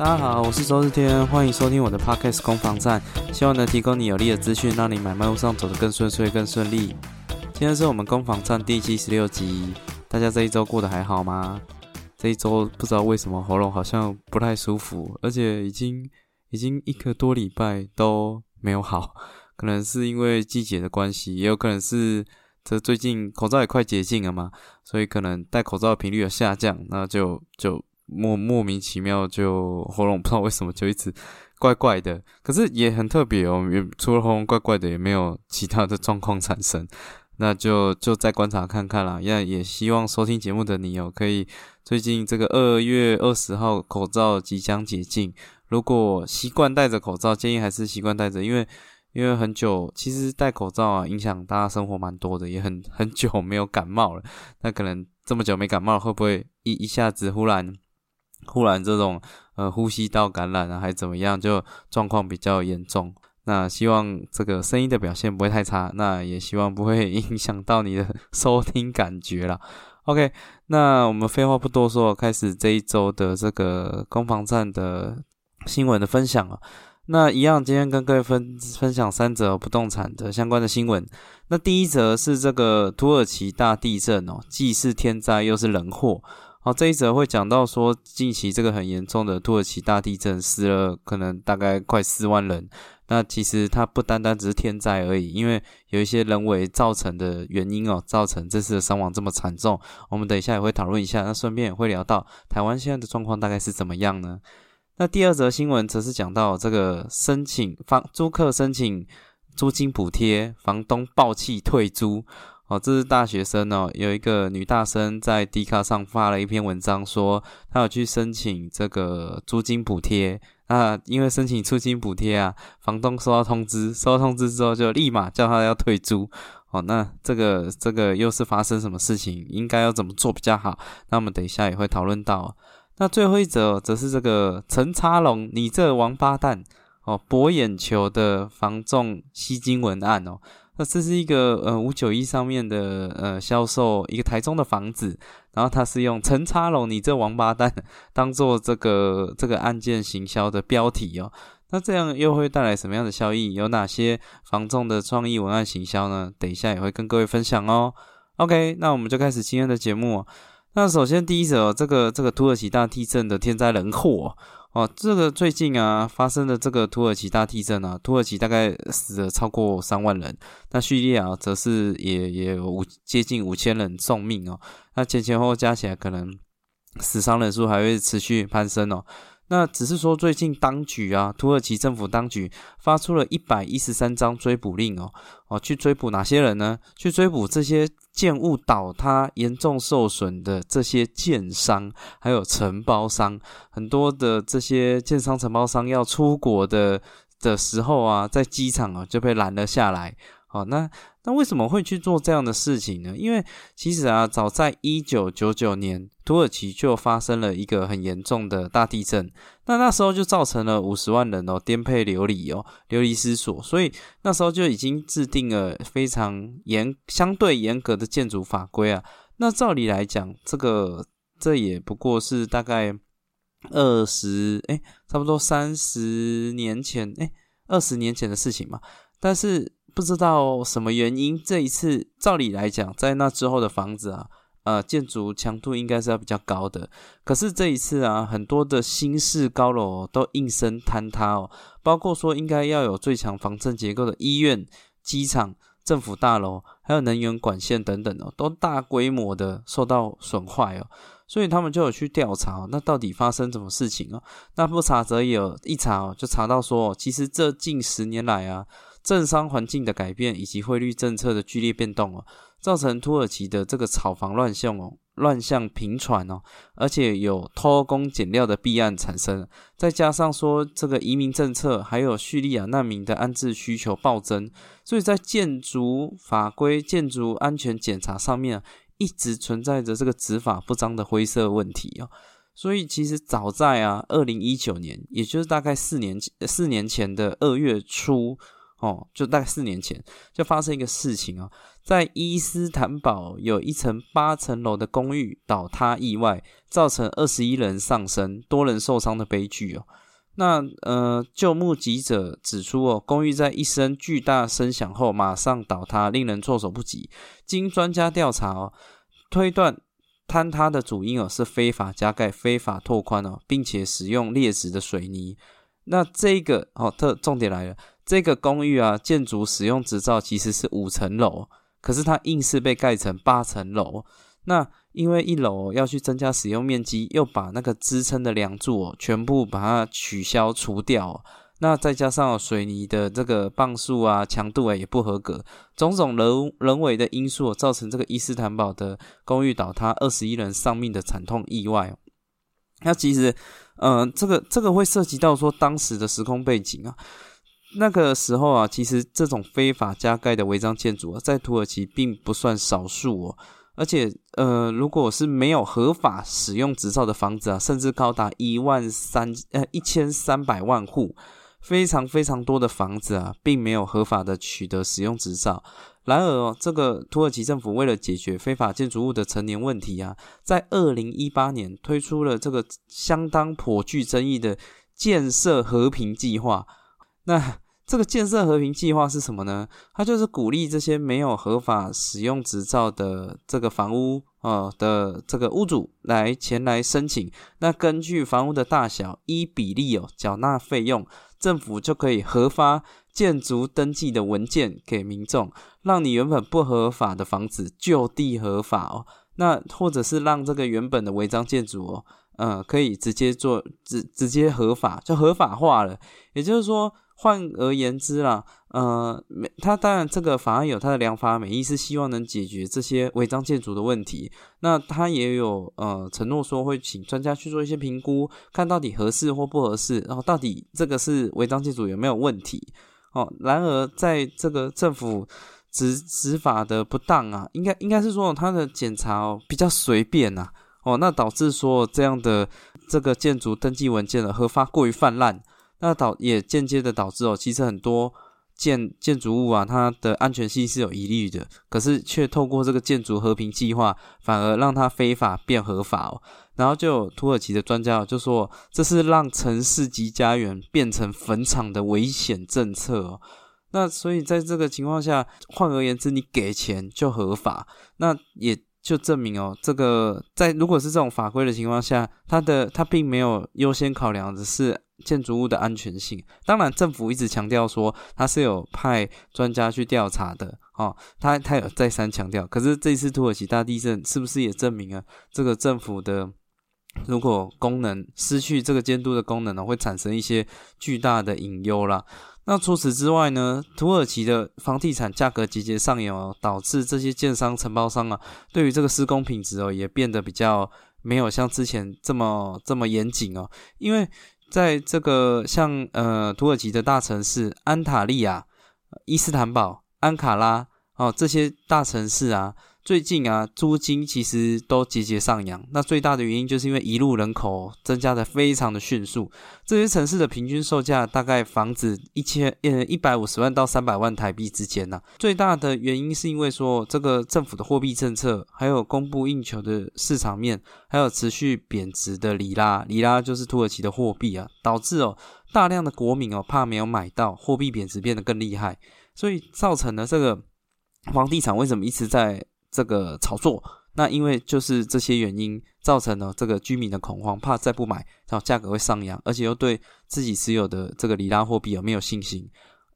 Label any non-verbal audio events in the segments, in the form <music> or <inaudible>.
大家好，我是周日天，欢迎收听我的 Podcast 攻防战，希望能提供你有力的资讯，让你买卖路上走得更顺遂、更顺利。今天是我们攻防战第七十六集，大家这一周过得还好吗？这一周不知道为什么喉咙好像不太舒服，而且已经已经一个多礼拜都没有好，<laughs> 可能是因为季节的关系，也有可能是这最近口罩也快解禁了嘛，所以可能戴口罩的频率有下降，那就就。莫莫名其妙就喉咙不知道为什么就一直怪怪的，可是也很特别哦，<laughs> 也除了喉咙怪怪的，也没有其他的状况产生，<laughs> 那就就再观察看看啦。也也希望收听节目的你哦，可以最近这个二月二十号口罩即将解禁，如果习惯戴着口罩，建议还是习惯戴着，因为因为很久其实戴口罩啊，影响大家生活蛮多的，也很很久没有感冒了，那可能这么久没感冒，会不会一一下子忽然？忽然这种呃呼吸道感染啊，还怎么样，就状况比较严重。那希望这个声音的表现不会太差，那也希望不会影响到你的 <laughs> 收听感觉了。OK，那我们废话不多说，开始这一周的这个攻防战的新闻的分享了。那一样，今天跟各位分分享三则不动产的相关的新闻。那第一则是这个土耳其大地震哦，既是天灾又是人祸。好，这一则会讲到说，近期这个很严重的土耳其大地震，死了可能大概快四万人。那其实它不单单只是天灾而已，因为有一些人为造成的原因哦，造成这次的伤亡这么惨重。我们等一下也会讨论一下，那顺便也会聊到台湾现在的状况大概是怎么样呢？那第二则新闻则是讲到这个申请房租客申请租金补贴，房东暴气退租。哦，这是大学生哦，有一个女大生在 D 卡上发了一篇文章，说她有去申请这个租金补贴。那因为申请租金补贴啊，房东收到通知，收到通知之后就立马叫她要退租。哦，那这个这个又是发生什么事情？应该要怎么做比较好？那我们等一下也会讨论到。那最后一则则是这个陈插龙，你这王八蛋哦，博眼球的房仲吸金文案哦。那这是一个呃五九一上面的呃销售一个台中的房子，然后他是用陈插龙，你这王八蛋 <laughs> 当做这个这个案件行销的标题哦。那这样又会带来什么样的效益？有哪些房仲的创意文案行销呢？等一下也会跟各位分享哦。OK，那我们就开始今天的节目。那首先第一则，这个这个土耳其大地震的天灾人祸。哦，哦这个最近啊发生的这个土耳其大地震啊，土耳其大概死了超过三万人，那叙利亚则是也也有五接近五千人送命哦，那前前后后加起来可能死伤人数还会持续攀升哦。那只是说，最近当局啊，土耳其政府当局发出了一百一十三张追捕令哦，哦，去追捕哪些人呢？去追捕这些建物倒塌严重受损的这些建商，还有承包商。很多的这些建商承包商要出国的的时候啊，在机场啊就被拦了下来。好，那。那为什么会去做这样的事情呢？因为其实啊，早在一九九九年，土耳其就发生了一个很严重的大地震。那那时候就造成了五十万人哦颠沛流离哦流离失所，所以那时候就已经制定了非常严、相对严格的建筑法规啊。那照理来讲，这个这也不过是大概二十哎，差不多三十年前哎，二十年前的事情嘛。但是不知道什么原因，这一次照理来讲，在那之后的房子啊，呃，建筑强度应该是要比较高的。可是这一次啊，很多的新式高楼都应声坍塌哦，包括说应该要有最强防震结构的医院、机场、政府大楼，还有能源管线等等哦，都大规模的受到损坏哦。所以他们就有去调查，那到底发生什么事情哦？那不查则有，一查哦，就查到说，其实这近十年来啊。政商环境的改变以及汇率政策的剧烈变动哦，造成土耳其的这个炒房乱象哦，乱象频传哦，而且有偷工减料的弊案产生，再加上说这个移民政策，还有叙利亚难民的安置需求暴增，所以在建筑法规、建筑安全检查上面一直存在着这个执法不彰的灰色问题哦。所以其实早在啊，二零一九年，也就是大概四年四年前的二月初。哦，就大概四年前就发生一个事情啊，在伊斯坦堡有一层八层楼的公寓倒塌意外，造成二十一人丧生、多人受伤的悲剧哦。那呃，就目击者指出哦，公寓在一声巨大声响后马上倒塌，令人措手不及。经专家调查哦，推断坍塌的主因哦是非法加盖、非法拓宽哦，并且使用劣质的水泥。那这个哦，特重点来了，这个公寓啊，建筑使用执照其实是五层楼，可是它硬是被盖成八层楼。那因为一楼要去增加使用面积，又把那个支撑的梁柱全部把它取消除掉，那再加上水泥的这个磅数啊强度啊也不合格，种种人人为的因素造成这个伊斯坦堡的公寓倒塌，二十一人丧命的惨痛意外。那其实，嗯，这个这个会涉及到说当时的时空背景啊，那个时候啊，其实这种非法加盖的违章建筑啊，在土耳其并不算少数哦。而且，呃，如果是没有合法使用执照的房子啊，甚至高达一万三呃一千三百万户，非常非常多的房子啊，并没有合法的取得使用执照。然而哦，这个土耳其政府为了解决非法建筑物的成年问题啊，在二零一八年推出了这个相当颇具争议的建设和平计划。那 <laughs> 这个建设和平计划是什么呢？它就是鼓励这些没有合法使用执照的这个房屋啊的这个屋主来前来申请。那根据房屋的大小依比例哦缴纳费用，政府就可以核发建筑登记的文件给民众，让你原本不合法的房子就地合法哦。那或者是让这个原本的违章建筑哦，嗯，可以直接做直直接合法，就合法化了。也就是说。换而言之啦，呃，他当然这个法案有他的良法美意，是希望能解决这些违章建筑的问题。那他也有呃承诺说会请专家去做一些评估，看到底合适或不合适，然后到底这个是违章建筑有没有问题哦。然而在这个政府执执法的不当啊，应该应该是说他的检查哦比较随便呐哦，那导致说这样的这个建筑登记文件的核发过于泛滥。那导也间接的导致哦，其实很多建建筑物啊，它的安全性是有疑虑的，可是却透过这个建筑和平计划，反而让它非法变合法哦。然后就有土耳其的专家就说，这是让城市级家园变成坟场的危险政策哦。那所以在这个情况下，换而言之，你给钱就合法，那也就证明哦，这个在如果是这种法规的情况下，它的它并没有优先考量的是。建筑物的安全性，当然政府一直强调说它是有派专家去调查的，哦，他他有再三强调。可是这次土耳其大地震是不是也证明了这个政府的如果功能失去这个监督的功能呢，会产生一些巨大的隐忧啦。那除此之外呢，土耳其的房地产价格节节上扬哦，导致这些建商承包商啊，对于这个施工品质哦，也变得比较没有像之前这么这么严谨哦，因为。在这个像呃土耳其的大城市安塔利亚、伊斯坦堡、安卡拉哦这些大城市啊。最近啊，租金其实都节节上扬。那最大的原因就是因为一路人口增加的非常的迅速。这些城市的平均售价大概房子一千呃一百五十万到三百万台币之间呢。最大的原因是因为说这个政府的货币政策，还有供不应求的市场面，还有持续贬值的里拉，里拉就是土耳其的货币啊，导致哦大量的国民哦怕没有买到，货币贬值变得更厉害，所以造成了这个房地产为什么一直在。这个炒作，那因为就是这些原因造成了这个居民的恐慌，怕再不买，然后价格会上扬，而且又对自己持有的这个里拉货币有没有信心。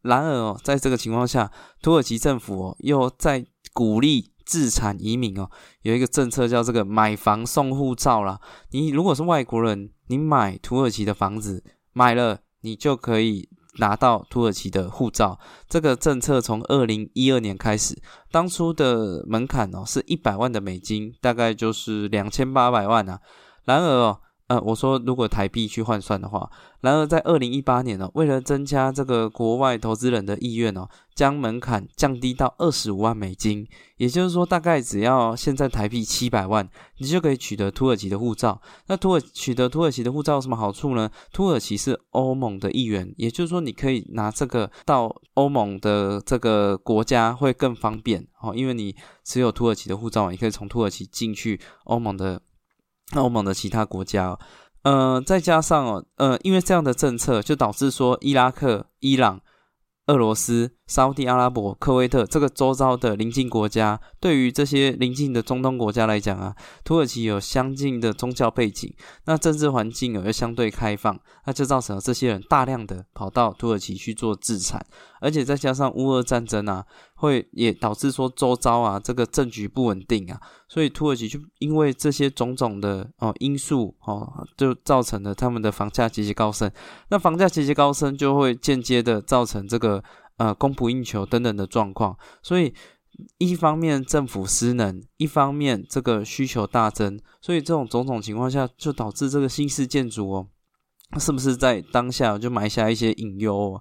然而哦，在这个情况下，土耳其政府哦又在鼓励自产移民哦，有一个政策叫这个买房送护照啦。你如果是外国人，你买土耳其的房子，买了你就可以。拿到土耳其的护照，这个政策从二零一二年开始，当初的门槛哦是一百万的美金，大概就是两千八百万啊。然而哦，呃，我说如果台币去换算的话，然而在二零一八年呢，为了增加这个国外投资人的意愿哦，将门槛降低到二十五万美金，也就是说，大概只要现在台币七百万，你就可以取得土耳其的护照。那土耳取得土耳其的护照有什么好处呢？土耳其是欧盟的一员，也就是说，你可以拿这个到欧盟的这个国家会更方便哦，因为你持有土耳其的护照，你可以从土耳其进去欧盟的。欧盟的其他国家，呃，再加上哦，呃，因为这样的政策，就导致说伊拉克、伊朗。俄罗斯、沙地阿拉伯、科威特这个周遭的邻近国家，对于这些邻近的中东国家来讲啊，土耳其有相近的宗教背景，那政治环境又相对开放，那就造成了这些人大量的跑到土耳其去做自产，而且再加上乌俄战争啊，会也导致说周遭啊这个政局不稳定啊，所以土耳其就因为这些种种的哦因素哦，就造成了他们的房价节节高升，那房价节节高升就会间接的造成这个。呃，供不应求等等的状况，所以一方面政府失能，一方面这个需求大增，所以这种种种情况下，就导致这个新式建筑哦，是不是在当下就埋下一些隐忧？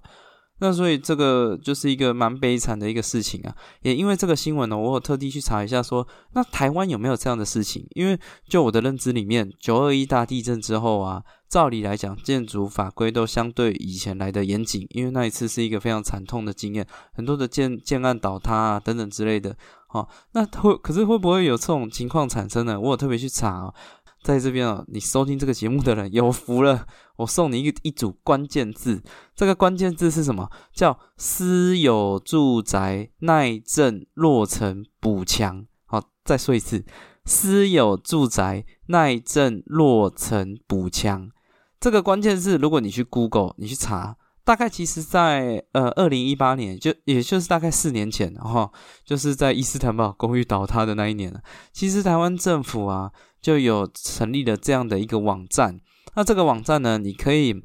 那所以这个就是一个蛮悲惨的一个事情啊。也因为这个新闻呢，我有特地去查一下，说那台湾有没有这样的事情？因为就我的认知里面，九二一大地震之后啊，照理来讲，建筑法规都相对以前来的严谨，因为那一次是一个非常惨痛的经验，很多的建建案倒塌啊等等之类的。好，那会可是会不会有这种情况产生呢？我有特别去查。在这边啊，你收听这个节目的人有福了，我送你一个一组关键字。这个关键字是什么？叫私有住宅耐震落成补强。好，再说一次，私有住宅耐震落成补强。这个关键字，如果你去 Google，你去查，大概其实在呃二零一八年，就也就是大概四年前，哈，就是在伊斯坦堡公寓倒塌的那一年了。其实台湾政府啊。就有成立了这样的一个网站，那这个网站呢，你可以，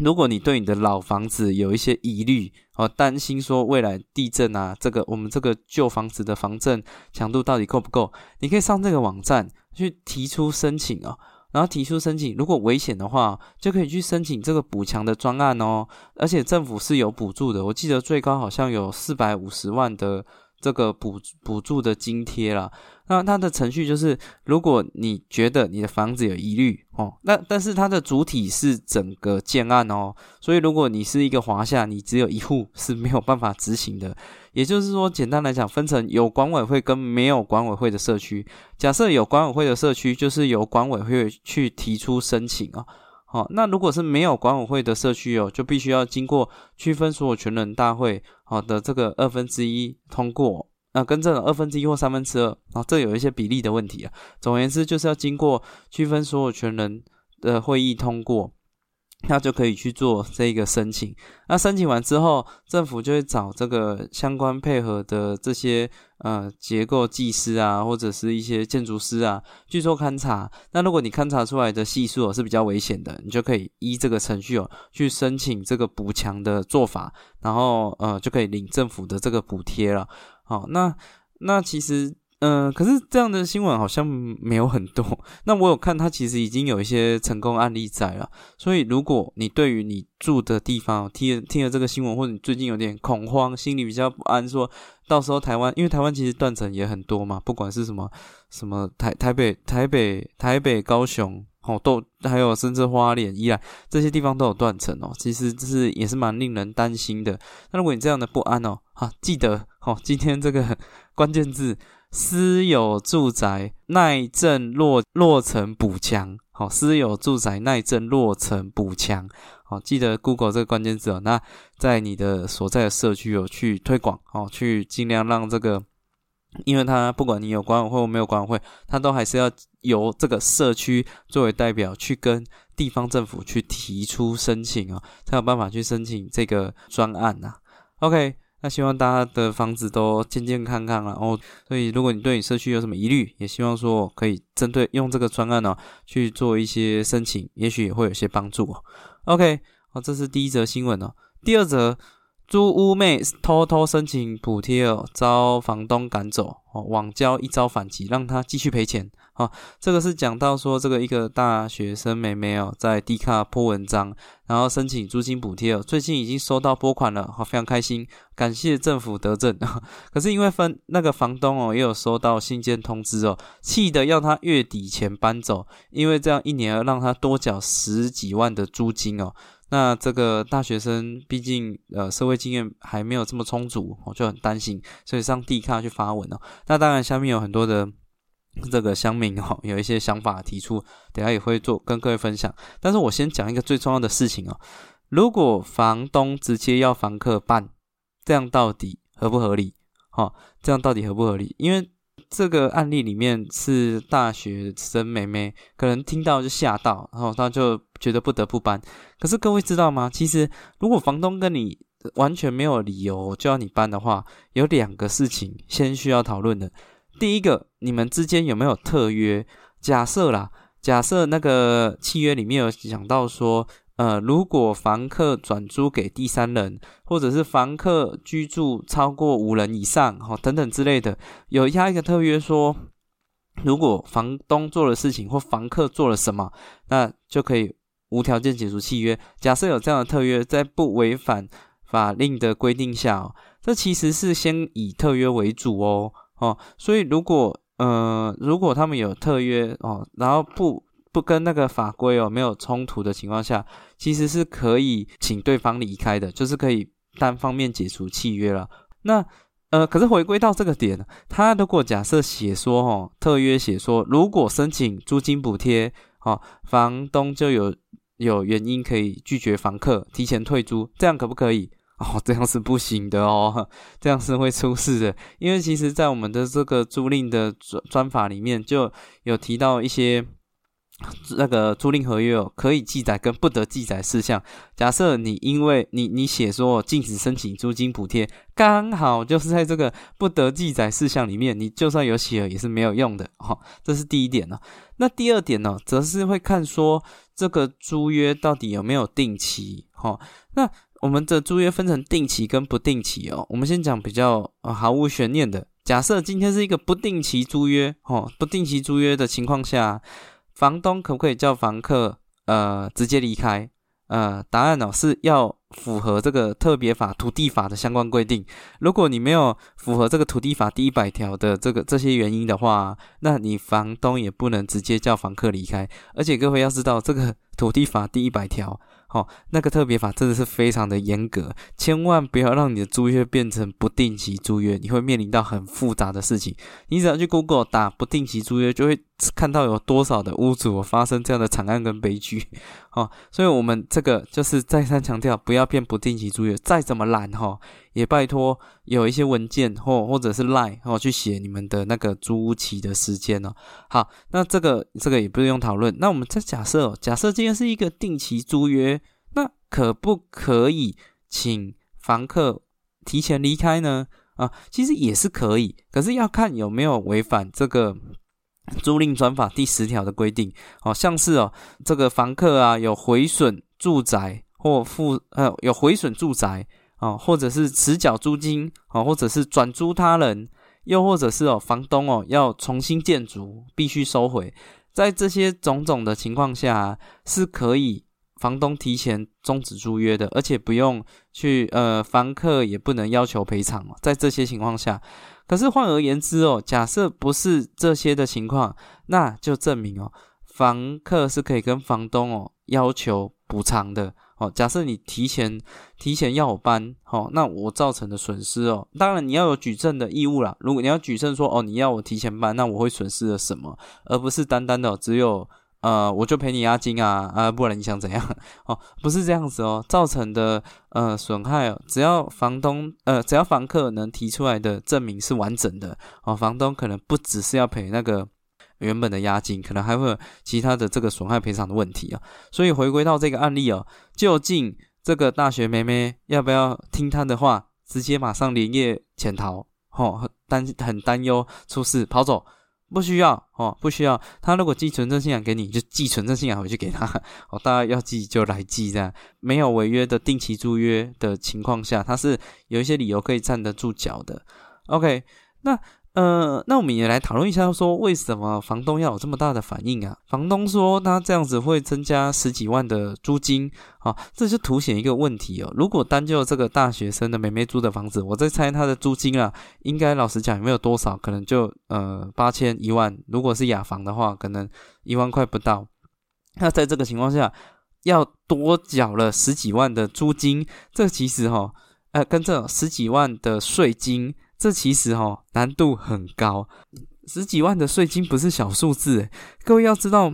如果你对你的老房子有一些疑虑哦，担心说未来地震啊，这个我们这个旧房子的防震强度到底够不够，你可以上这个网站去提出申请哦，然后提出申请，如果危险的话，就可以去申请这个补强的专案哦，而且政府是有补助的，我记得最高好像有四百五十万的这个补补助的津贴啦。那它的程序就是，如果你觉得你的房子有疑虑哦，那但是它的主体是整个建案哦，所以如果你是一个华夏，你只有一户是没有办法执行的。也就是说，简单来讲，分成有管委会跟没有管委会的社区。假设有管委会的社区，就是由管委会去提出申请啊。好，那如果是没有管委会的社区哦，就必须要经过区分所有权人大会好的这个二分之一通过。那跟这种二分之一或三分之二啊，这有一些比例的问题啊。总而言之，就是要经过区分所有权人的会议通过，那就可以去做这个申请。那申请完之后，政府就会找这个相关配合的这些呃结构技师啊，或者是一些建筑师啊去做勘察。那如果你勘察出来的系数是比较危险的，你就可以依这个程序哦去申请这个补强的做法，然后呃就可以领政府的这个补贴了。好，那那其实，嗯，可是这样的新闻好像没有很多。那我有看，它其实已经有一些成功案例在了。所以，如果你对于你住的地方听听了这个新闻，或者你最近有点恐慌，心里比较不安，说到时候台湾，因为台湾其实断层也很多嘛，不管是什么什么台台北台北台北高雄。哦，都还有甚至花莲、依然这些地方都有断层哦，其实这是也是蛮令人担心的。那如果你这样的不安哦，哈，记得哦，今天这个 <laughs> 关键字“私有住宅耐震落落成补强”，好，私有住宅耐震落成补强，好，记得 Google 这个关键字哦。那在你的所在的社区有去推广哦，去尽量让这个。因为他不管你有管委会或没有管委会，他都还是要由这个社区作为代表去跟地方政府去提出申请啊，才有办法去申请这个专案呐。OK，那希望大家的房子都健健康康啊。哦，所以如果你对你社区有什么疑虑，也希望说可以针对用这个专案呢去做一些申请，也许也会有些帮助哦。OK，好，这是第一则新闻哦。第二则。租屋妹偷偷申请补贴哦，遭房东赶走哦，网交一招反击，让他继续赔钱。好，这个是讲到说这个一个大学生妹妹哦，在 D 卡播文章，然后申请租金补贴哦，最近已经收到拨款了，好，非常开心，感谢政府得政。<laughs> 可是因为分那个房东哦，也有收到信件通知哦，气得要他月底前搬走，因为这样一年要让他多缴十几万的租金哦。那这个大学生毕竟呃社会经验还没有这么充足，我就很担心，所以上 D 卡去发文哦。那当然下面有很多的。这个乡民哈 <laughs> 有一些想法提出，等下也会做跟各位分享。但是我先讲一个最重要的事情哦，如果房东直接要房客办，这样到底合不合理？哈，这样到底合不合理？因为这个案例里面是大学生妹妹，可能听到就吓到，然后他就觉得不得不搬。可是各位知道吗？其实如果房东跟你完全没有理由就要你搬的话，有两个事情先需要讨论的。第一个，你们之间有没有特约？假设啦，假设那个契约里面有讲到说，呃，如果房客转租给第三人，或者是房客居住超过五人以上，哈，等等之类的，有压一个特约说，如果房东做了事情或房客做了什么，那就可以无条件解除契约。假设有这样的特约，在不违反法令的规定下，这其实是先以特约为主哦。哦，所以如果呃，如果他们有特约哦，然后不不跟那个法规哦没有冲突的情况下，其实是可以请对方离开的，就是可以单方面解除契约了。那呃，可是回归到这个点，他如果假设写说哦，特约写说，如果申请租金补贴，哦，房东就有有原因可以拒绝房客提前退租，这样可不可以？哦，这样是不行的哦，这样是会出事的。因为其实，在我们的这个租赁的专专法里面，就有提到一些那个租赁合约哦，可以记载跟不得记载事项。假设你因为你你写说禁止申请租金补贴，刚好就是在这个不得记载事项里面，你就算有写了也是没有用的。哈，这是第一点呢。那第二点呢，则是会看说这个租约到底有没有定期。哈，那。我们的租约分成定期跟不定期哦。我们先讲比较呃毫无悬念的，假设今天是一个不定期租约哦，不定期租约的情况下，房东可不可以叫房客呃直接离开？呃，答案呢是要符合这个特别法土地法的相关规定。如果你没有符合这个土地法第一百条的这个这些原因的话，那你房东也不能直接叫房客离开。而且各位要知道，这个土地法第一百条。哦，那个特别法真的是非常的严格，千万不要让你的租约变成不定期租约，你会面临到很复杂的事情。你只要去 Google 打不定期租约，就会看到有多少的屋主发生这样的惨案跟悲剧。哦，所以我们这个就是再三强调，不要变不定期租约，再怎么懒哈。也拜托有一些文件或或者是 line 哦去写你们的那个租期的时间哦。好，那这个这个也不用讨论。那我们再假设，假设今天是一个定期租约，那可不可以请房客提前离开呢？啊，其实也是可以，可是要看有没有违反这个租赁专法第十条的规定。哦，像是哦这个房客啊有毁损住宅或负呃有毁损住宅。哦，或者是迟缴租金，哦，或者是转租他人，又或者是哦，房东哦要重新建筑，必须收回，在这些种种的情况下，是可以房东提前终止租约的，而且不用去呃，房客也不能要求赔偿哦。在这些情况下，可是换而言之哦，假设不是这些的情况，那就证明哦，房客是可以跟房东哦要求补偿的。哦，假设你提前提前要我搬，好，那我造成的损失哦，当然你要有举证的义务啦。如果你要举证说，哦，你要我提前搬，那我会损失了什么，而不是单单的只有呃，我就赔你押金啊，啊，不然你想怎样？<laughs> 哦，不是这样子哦，造成的呃损害，只要房东呃，只要房客能提出来的证明是完整的，哦，房东可能不只是要赔那个。原本的押金可能还会有其他的这个损害赔偿的问题啊，所以回归到这个案例哦，究竟这个大学妹妹要不要听他的话，直接马上连夜潜逃？哦，担很担忧出事跑走，不需要哦，不需要。他如果寄存征信函给你，就寄存征信函回去给他哦，大家要寄就来寄这样。没有违约的定期租约的情况下，他是有一些理由可以站得住脚的。OK，那。呃，那我们也来讨论一下，说为什么房东要有这么大的反应啊？房东说他这样子会增加十几万的租金，啊，这就凸显一个问题哦。如果单就这个大学生的美妹租的房子，我在猜他的租金啊，应该老实讲也没有多少，可能就呃八千一万。如果是雅房的话，可能一万块不到。那在这个情况下，要多缴了十几万的租金，这其实哈，呃，跟这十几万的税金。这其实哈难度很高，十几万的税金不是小数字。各位要知道，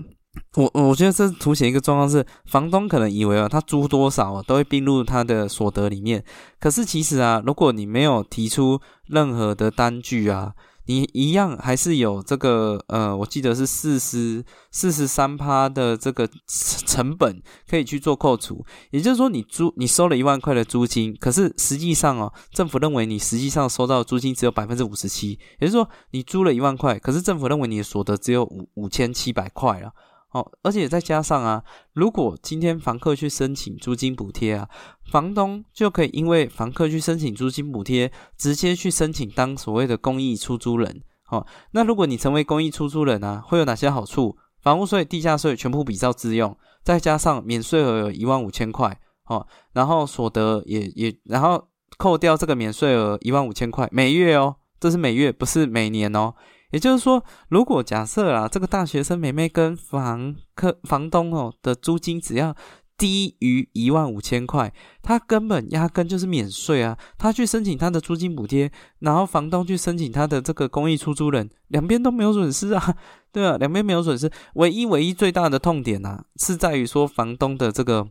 我我觉得这凸显一个状况是，房东可能以为啊，他租多少都会并入他的所得里面。可是其实啊，如果你没有提出任何的单据啊。你一样还是有这个呃，我记得是四十四十三趴的这个成本可以去做扣除，也就是说你租你收了一万块的租金，可是实际上哦，政府认为你实际上收到的租金只有百分之五十七，也就是说你租了一万块，可是政府认为你的所得只有五五千七百块了。哦，而且再加上啊，如果今天房客去申请租金补贴啊，房东就可以因为房客去申请租金补贴，直接去申请当所谓的公益出租人。哦，那如果你成为公益出租人啊，会有哪些好处？房屋税、地价税全部比照自用，再加上免税额有一万五千块。哦，然后所得也也，然后扣掉这个免税额一万五千块每月哦，这是每月，不是每年哦。也就是说，如果假设啊，这个大学生妹妹跟房客、房东哦的租金只要低于一万五千块，他根本压根就是免税啊。他去申请他的租金补贴，然后房东去申请他的这个公益出租人，两边都没有损失啊，对啊，两边没有损失。唯一唯一最大的痛点呢，是在于说房东的这个。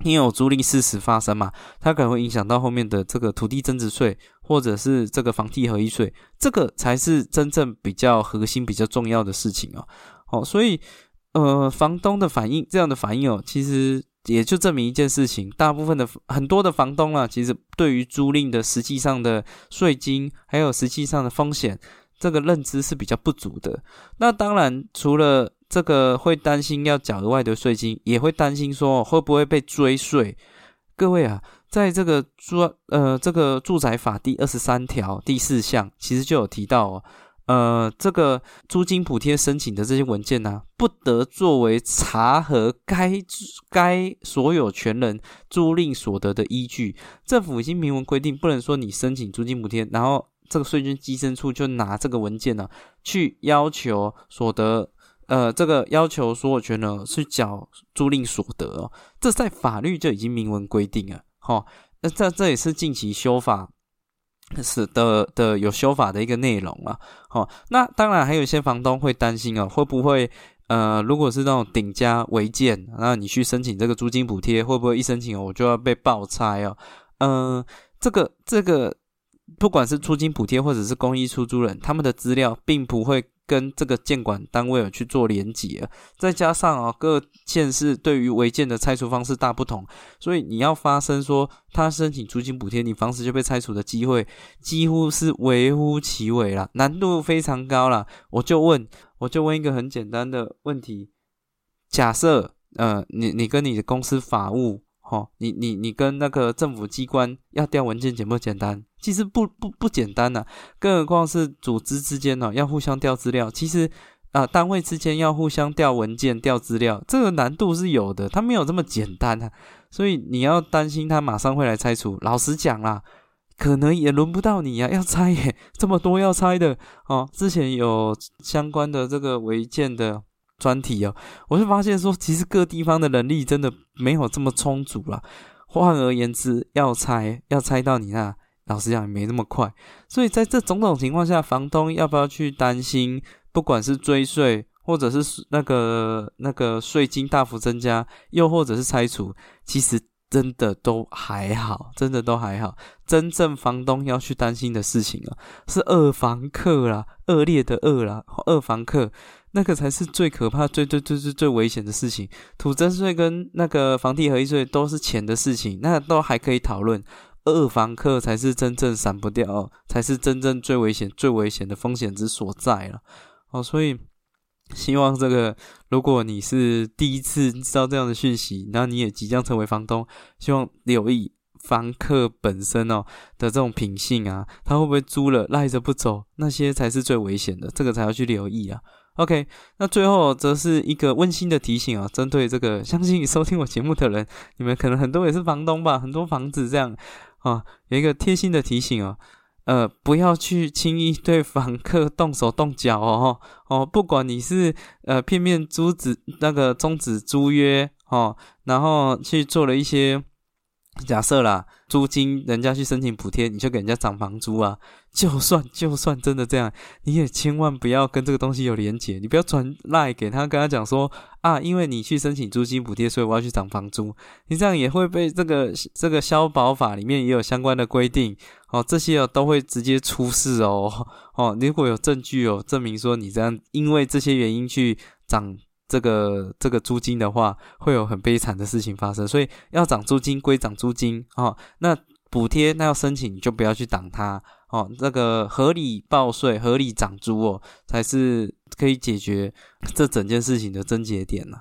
因为有租赁事实发生嘛，它可能会影响到后面的这个土地增值税，或者是这个房地合一税，这个才是真正比较核心、比较重要的事情哦。好，所以呃，房东的反应，这样的反应哦，其实也就证明一件事情：大部分的很多的房东啊，其实对于租赁的实际上的税金，还有实际上的风险，这个认知是比较不足的。那当然，除了这个会担心要缴额外的税金，也会担心说会不会被追税。各位啊，在这个住呃这个住宅法第二十三条第四项，其实就有提到哦，呃，这个租金补贴申请的这些文件呢，不得作为查核该该所有权人租赁所得的依据。政府已经明文规定，不能说你申请租金补贴，然后这个税捐稽征处就拿这个文件呢去要求所得。呃，这个要求所有权呢是缴租赁所得哦，这在法律就已经明文规定了，哈。那这这也是近期修法是的的有修法的一个内容啊，好。那当然还有一些房东会担心哦，会不会呃，如果是那种顶加违建，那你去申请这个租金补贴，会不会一申请我就要被爆拆哦？嗯，这个这个不管是租金补贴或者是公益出租人，他们的资料并不会。跟这个监管单位有去做连结，再加上啊各县市对于违建的拆除方式大不同，所以你要发生说他申请租金补贴，你房子就被拆除的机会几乎是微乎其微了，难度非常高了。我就问，我就问一个很简单的问题：假设呃你你跟你的公司法务。哦，你你你跟那个政府机关要调文件简不简单？其实不不不简单呐，更何况是组织之间呢，要互相调资料。其实啊，单位之间要互相调文件、调资料，这个难度是有的，它没有这么简单啊。所以你要担心他马上会来拆除，老实讲啦，可能也轮不到你呀，要拆耶，<laughs> 这么多要拆的哦。之前有相关的这个违建的。专题哦，我就发现说，其实各地方的人力真的没有这么充足了。换而言之，要拆要拆到你那，老实讲也没那么快。所以在这种种情况下，房东要不要去担心，不管是追税，或者是那个那个税金大幅增加，又或者是拆除，其实真的都还好，真的都还好。真正房东要去担心的事情啊，是二房客啦，恶劣的恶啦，二房客。那个才是最可怕、最最最最最危险的事情。土增税跟那个房地合一税都是钱的事情，那都还可以讨论。二房客才是真正闪不掉，才是真正最危险、最危险的风险之所在了。哦，所以希望这个，如果你是第一次知道这样的讯息，然后你也即将成为房东，希望留意房客本身哦的这种品性啊，他会不会租了赖着不走，那些才是最危险的，这个才要去留意啊。OK，那最后则是一个温馨的提醒啊，针对这个相信收听我节目的人，你们可能很多也是房东吧，很多房子这样啊，有一个贴心的提醒哦。呃，不要去轻易对房客动手动脚哦哦，不管你是呃片面租止那个终止租约哦，然后去做了一些假设啦。租金，人家去申请补贴，你就给人家涨房租啊！就算就算真的这样，你也千万不要跟这个东西有连结，你不要传赖给他，跟他讲说啊，因为你去申请租金补贴，所以我要去涨房租。你这样也会被这个这个消保法里面也有相关的规定哦，这些哦都会直接出事哦哦，如果有证据哦证明说你这样因为这些原因去涨。这个这个租金的话，会有很悲惨的事情发生，所以要涨租金归涨租金哦。那补贴那要申请，就不要去挡它哦。这个合理报税、合理涨租哦，才是可以解决这整件事情的症结点呐。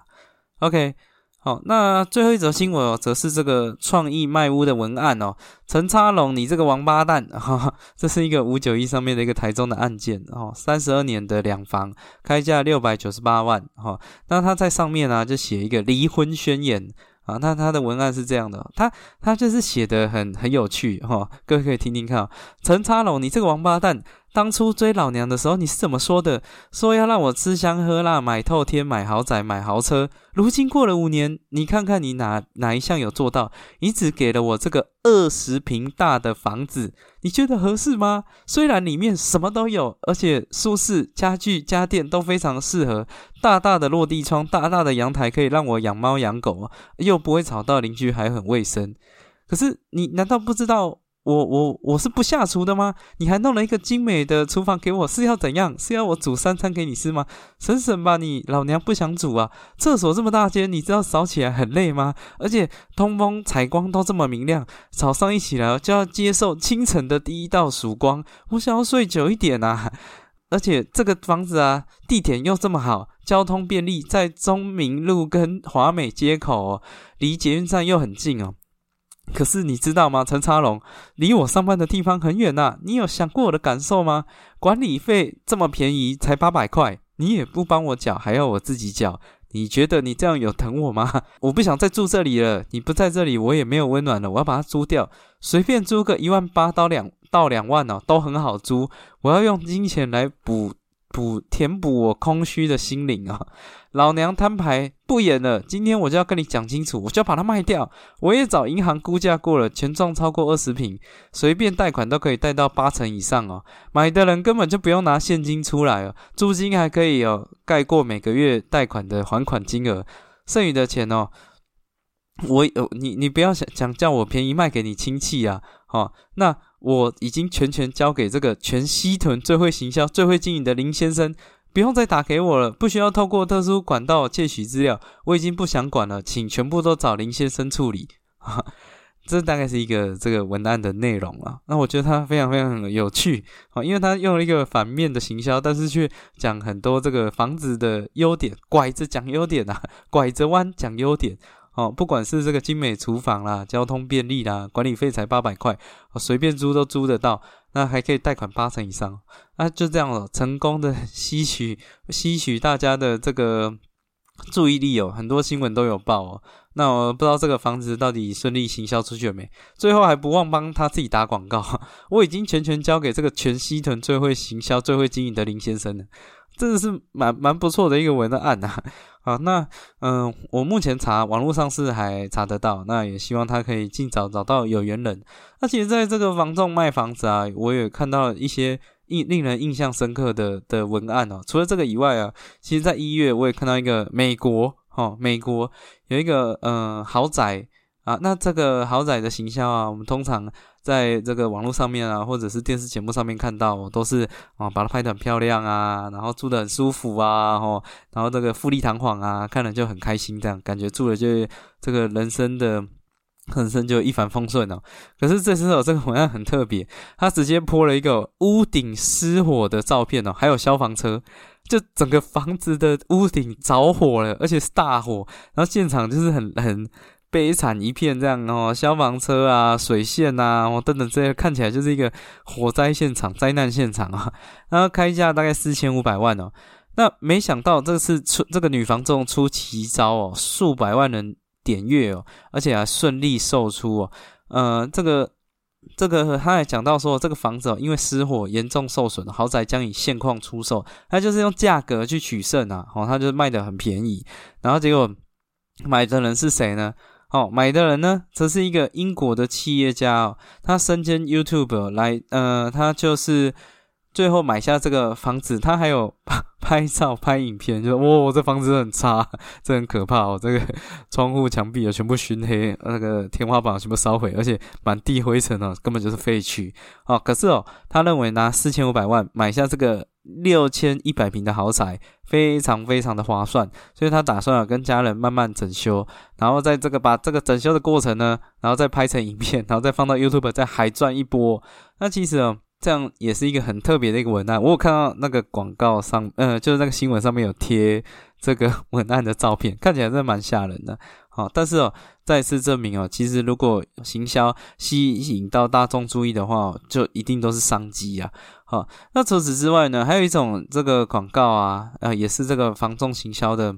OK。好，那最后一则新闻哦，则是这个创意卖屋的文案哦，陈插龙，你这个王八蛋，哈哈，这是一个五九一上面的一个台中的案件哦，三十二年的两房，开价六百九十八万哈，那他在上面呢就写一个离婚宣言啊，那他的文案是这样的，他他就是写的很很有趣哈，各位可以听听看，陈插龙，你这个王八蛋。当初追老娘的时候，你是怎么说的？说要让我吃香喝辣、买透天、买豪宅、买豪车。如今过了五年，你看看你哪哪一项有做到？你只给了我这个二十平大的房子，你觉得合适吗？虽然里面什么都有，而且舒适、家具、家电都非常适合，大大的落地窗、大大的阳台，可以让我养猫养狗，又不会吵到邻居，还很卫生。可是你难道不知道？我我我是不下厨的吗？你还弄了一个精美的厨房给我，是要怎样？是要我煮三餐给你吃吗？省省吧你，老娘不想煮啊！厕所这么大间，你知道扫起来很累吗？而且通风采光都这么明亮，早上一起来就要接受清晨的第一道曙光，我想要睡久一点啊！而且这个房子啊，地点又这么好，交通便利，在中明路跟华美街口，离捷运站又很近哦。可是你知道吗，陈昌龙，离我上班的地方很远呐。你有想过我的感受吗？管理费这么便宜，才八百块，你也不帮我缴，还要我自己缴。你觉得你这样有疼我吗？我不想再住这里了。你不在这里，我也没有温暖了。我要把它租掉，随便租个一万八到两到两万哦，都很好租。我要用金钱来补。补填补我空虚的心灵啊！<laughs> 老娘摊牌不演了，今天我就要跟你讲清楚，我就要把它卖掉。我也找银行估价过了，权重超过二十平，随便贷款都可以贷到八成以上哦。买的人根本就不用拿现金出来哦，租金还可以哦盖过每个月贷款的还款金额，剩余的钱哦，我有你你不要想想叫我便宜卖给你亲戚啊！好，那。我已经全权交给这个全西屯最会行销、最会经营的林先生，不用再打给我了，不需要透过特殊管道窃取资料，我已经不想管了，请全部都找林先生处理。<laughs> 这大概是一个这个文案的内容了。那我觉得它非常非常有趣啊，因为它用了一个反面的行销，但是却讲很多这个房子的优点，拐着讲优点啊，拐着弯讲优点。哦，不管是这个精美厨房啦，交通便利啦，管理费才八百块，随便租都租得到，那还可以贷款八成以上，那就这样了，成功的 <laughs> 吸取吸取大家的这个注意力哦，很多新闻都有报哦。那我不知道这个房子到底顺利行销出去了没？最后还不忘帮他自己打广告，<laughs> 我已经全权交给这个全西屯最会行销、最会经营的林先生了。真的是蛮蛮不错的一个文案呐，好，那嗯，我目前查网络上是还查得到，那也希望他可以尽早找到有缘人。那其实在这个房仲卖房子啊，我也看到一些印令人印象深刻的的文案哦。除了这个以外啊，其实在一月我也看到一个美国，哈，美国有一个嗯豪宅啊，那这个豪宅的形象啊，我们通常。在这个网络上面啊，或者是电视节目上面看到，我都是啊，把它拍得很漂亮啊，然后住得很舒服啊，吼，然后这个富丽堂皇啊，看了就很开心，这样感觉住了就这个人生的人生就一帆风顺哦。可是这时候这个文案很特别，他直接泼了一个屋顶失火的照片哦，还有消防车，就整个房子的屋顶着火了，而且是大火，然后现场就是很很。悲惨一片这样哦，消防车啊、水线呐，哦等等这些，看起来就是一个火灾现场、灾难现场啊。<laughs> 然后开价大概四千五百万哦。那没想到这次出这个女房仲出奇招哦，数百万人点阅哦，而且还顺利售出哦。呃，这个这个他还讲到说，这个房子哦，因为失火严重受损，豪宅将以现况出售，他就是用价格去取胜啊，哦，他就卖的很便宜。然后结果买的人是谁呢？哦，买的人呢，则是一个英国的企业家哦，他身兼 YouTube 来，呃，他就是最后买下这个房子，他还有。<laughs> 拍照拍影片，就哇，这房子很差，<laughs> 这很可怕哦。这个窗户墙壁啊，全部熏黑，那个天花板全部烧毁，而且满地灰尘哦，根本就是废墟哦。可是哦，他认为拿四千五百万买下这个六千一百平的豪宅，非常非常的划算，所以他打算跟家人慢慢整修，然后在这个把这个整修的过程呢，然后再拍成影片，然后再放到 YouTube 再海赚一波。那其实哦。这样也是一个很特别的一个文案，我有看到那个广告上，呃，就是那个新闻上面有贴这个 <laughs> 文案的照片，看起来真的蛮吓人的。好，但是哦，再次证明哦，其实如果行销吸引到大众注意的话，就一定都是商机啊。好，那除此之外呢，还有一种这个广告啊，呃，也是这个防重行销的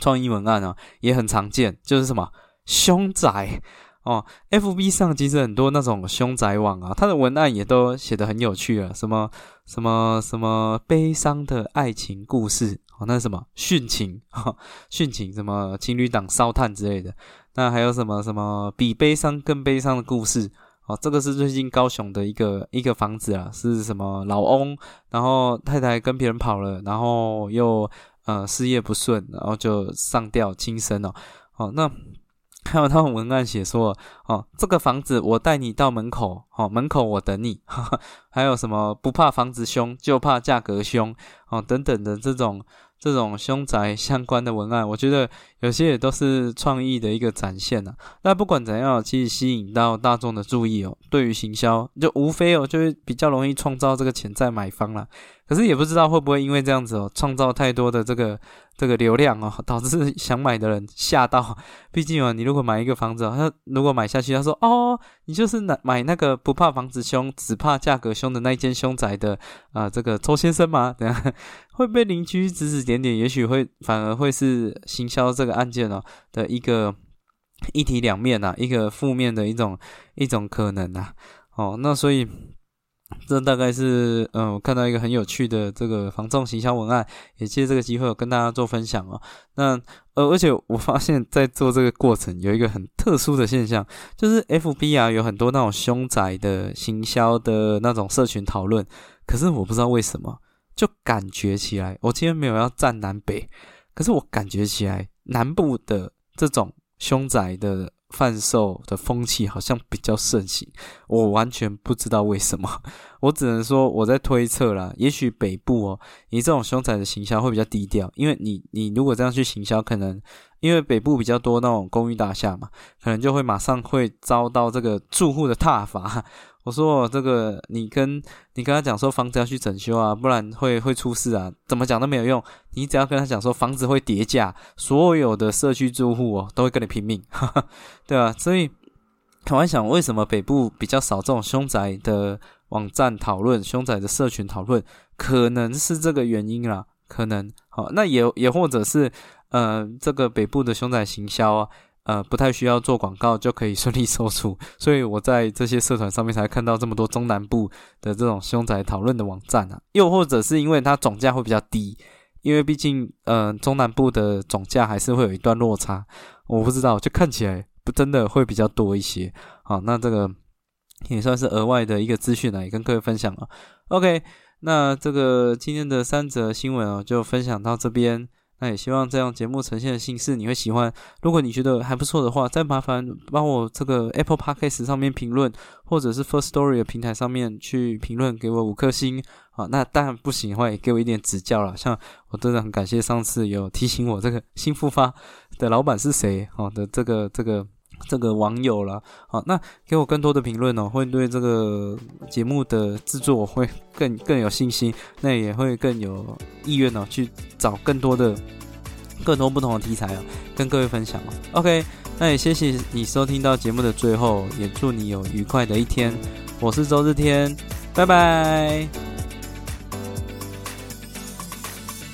创意文案啊，也很常见，就是什么凶宅。哦，F B 上其实很多那种凶宅网啊，它的文案也都写得很有趣啊，什么什么什么悲伤的爱情故事哦，那什么？殉情哈，殉情什么情侣档烧炭之类的，那还有什么？什么？比悲伤更悲伤的故事哦，这个是最近高雄的一个一个房子啊，是什么？老翁，然后太太跟别人跑了，然后又呃事业不顺，然后就上吊轻生了，哦那。还有他们文案写说，哦，这个房子我带你到门口，哦，门口我等你。<laughs> 还有什么不怕房子凶，就怕价格凶，哦，等等的这种。这种凶宅相关的文案，我觉得有些也都是创意的一个展现呐。那不管怎样，其实吸引到大众的注意哦，对于行销就无非哦，就是比较容易创造这个潜在买方了。可是也不知道会不会因为这样子哦，创造太多的这个这个流量哦，导致 <laughs> 想买的人吓到。毕竟哦，你如果买一个房子，他如果买下去，他说哦，你就是买买那个不怕房子凶，只怕价格凶的那一间凶宅的啊，这个周先生吗？等下。会被邻居指指点点，也许会反而会是行销这个案件哦的一个一体两面呐，一个负面的一种一种可能呐。哦，那所以这大概是嗯，我看到一个很有趣的这个防重行销文案，也借这个机会跟大家做分享哦。那呃，而且我发现，在做这个过程有一个很特殊的现象，就是 F B 啊有很多那种凶宅的行销的那种社群讨论，可是我不知道为什么。就感觉起来，我今天没有要站南北，可是我感觉起来，南部的这种凶宅的贩售的风气好像比较盛行，我完全不知道为什么，<laughs> 我只能说我在推测啦，也许北部哦，你这种凶宅的行销会比较低调，因为你你如果这样去行销，可能因为北部比较多那种公寓大厦嘛，可能就会马上会遭到这个住户的挞伐。我说这个，你跟你跟他讲说房子要去整修啊，不然会会出事啊，怎么讲都没有用。你只要跟他讲说房子会跌价，所有的社区住户哦都会跟你拼命，<laughs> 对吧？所以我在想，为什么北部比较少这种凶宅的网站讨论、凶宅的社群讨论，可能是这个原因啦。可能好，那也也或者是呃，这个北部的凶宅行销啊。呃，不太需要做广告就可以顺利售出，所以我在这些社团上面才看到这么多中南部的这种凶宅讨论的网站啊，又或者是因为它总价会比较低，因为毕竟呃中南部的总价还是会有一段落差，我不知道，就看起来不真的会比较多一些。好，那这个也算是额外的一个资讯呢，也跟各位分享了。OK，那这个今天的三则新闻哦，就分享到这边。那也希望这样节目呈现的形式你会喜欢。如果你觉得还不错的话，再麻烦帮我这个 Apple Podcast 上面评论，或者是 First Story 的平台上面去评论，给我五颗星啊。那当然不行的话，也给我一点指教了。像我真的很感谢上次有提醒我这个新复发的老板是谁哦的这个这个。这个网友了，好，那给我更多的评论哦，会对这个节目的制作会更更有信心，那也会更有意愿哦，去找更多的更多不同的题材哦，跟各位分享。OK，那也谢谢你收听到节目的最后，也祝你有愉快的一天。我是周日天，拜拜。